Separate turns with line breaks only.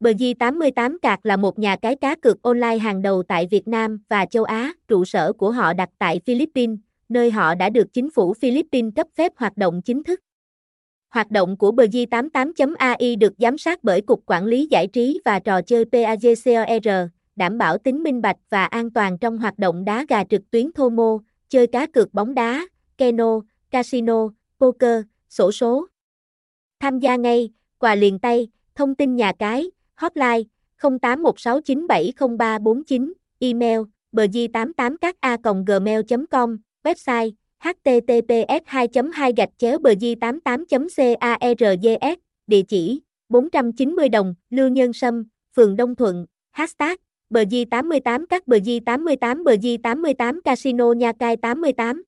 BG88 Cạc là một nhà cái cá cược online hàng đầu tại Việt Nam và châu Á, trụ sở của họ đặt tại Philippines, nơi họ đã được chính phủ Philippines cấp phép hoạt động chính thức. Hoạt động của BG88.ai được giám sát bởi Cục Quản lý Giải trí và Trò chơi PAGCOR, đảm bảo tính minh bạch và an toàn trong hoạt động đá gà trực tuyến thô mô, chơi cá cược bóng đá, keno, casino, poker, sổ số. Tham gia ngay, quà liền tay, thông tin nhà cái, hotline 0816970349, email bg88các a gmail com website https 2 2 gạch chéo bg 88 cargs e địa chỉ 490 đồng, Lưu Nhân Sâm, phường Đông Thuận, hashtag bg 88 các bg 88 bg 88 casino nha cai 88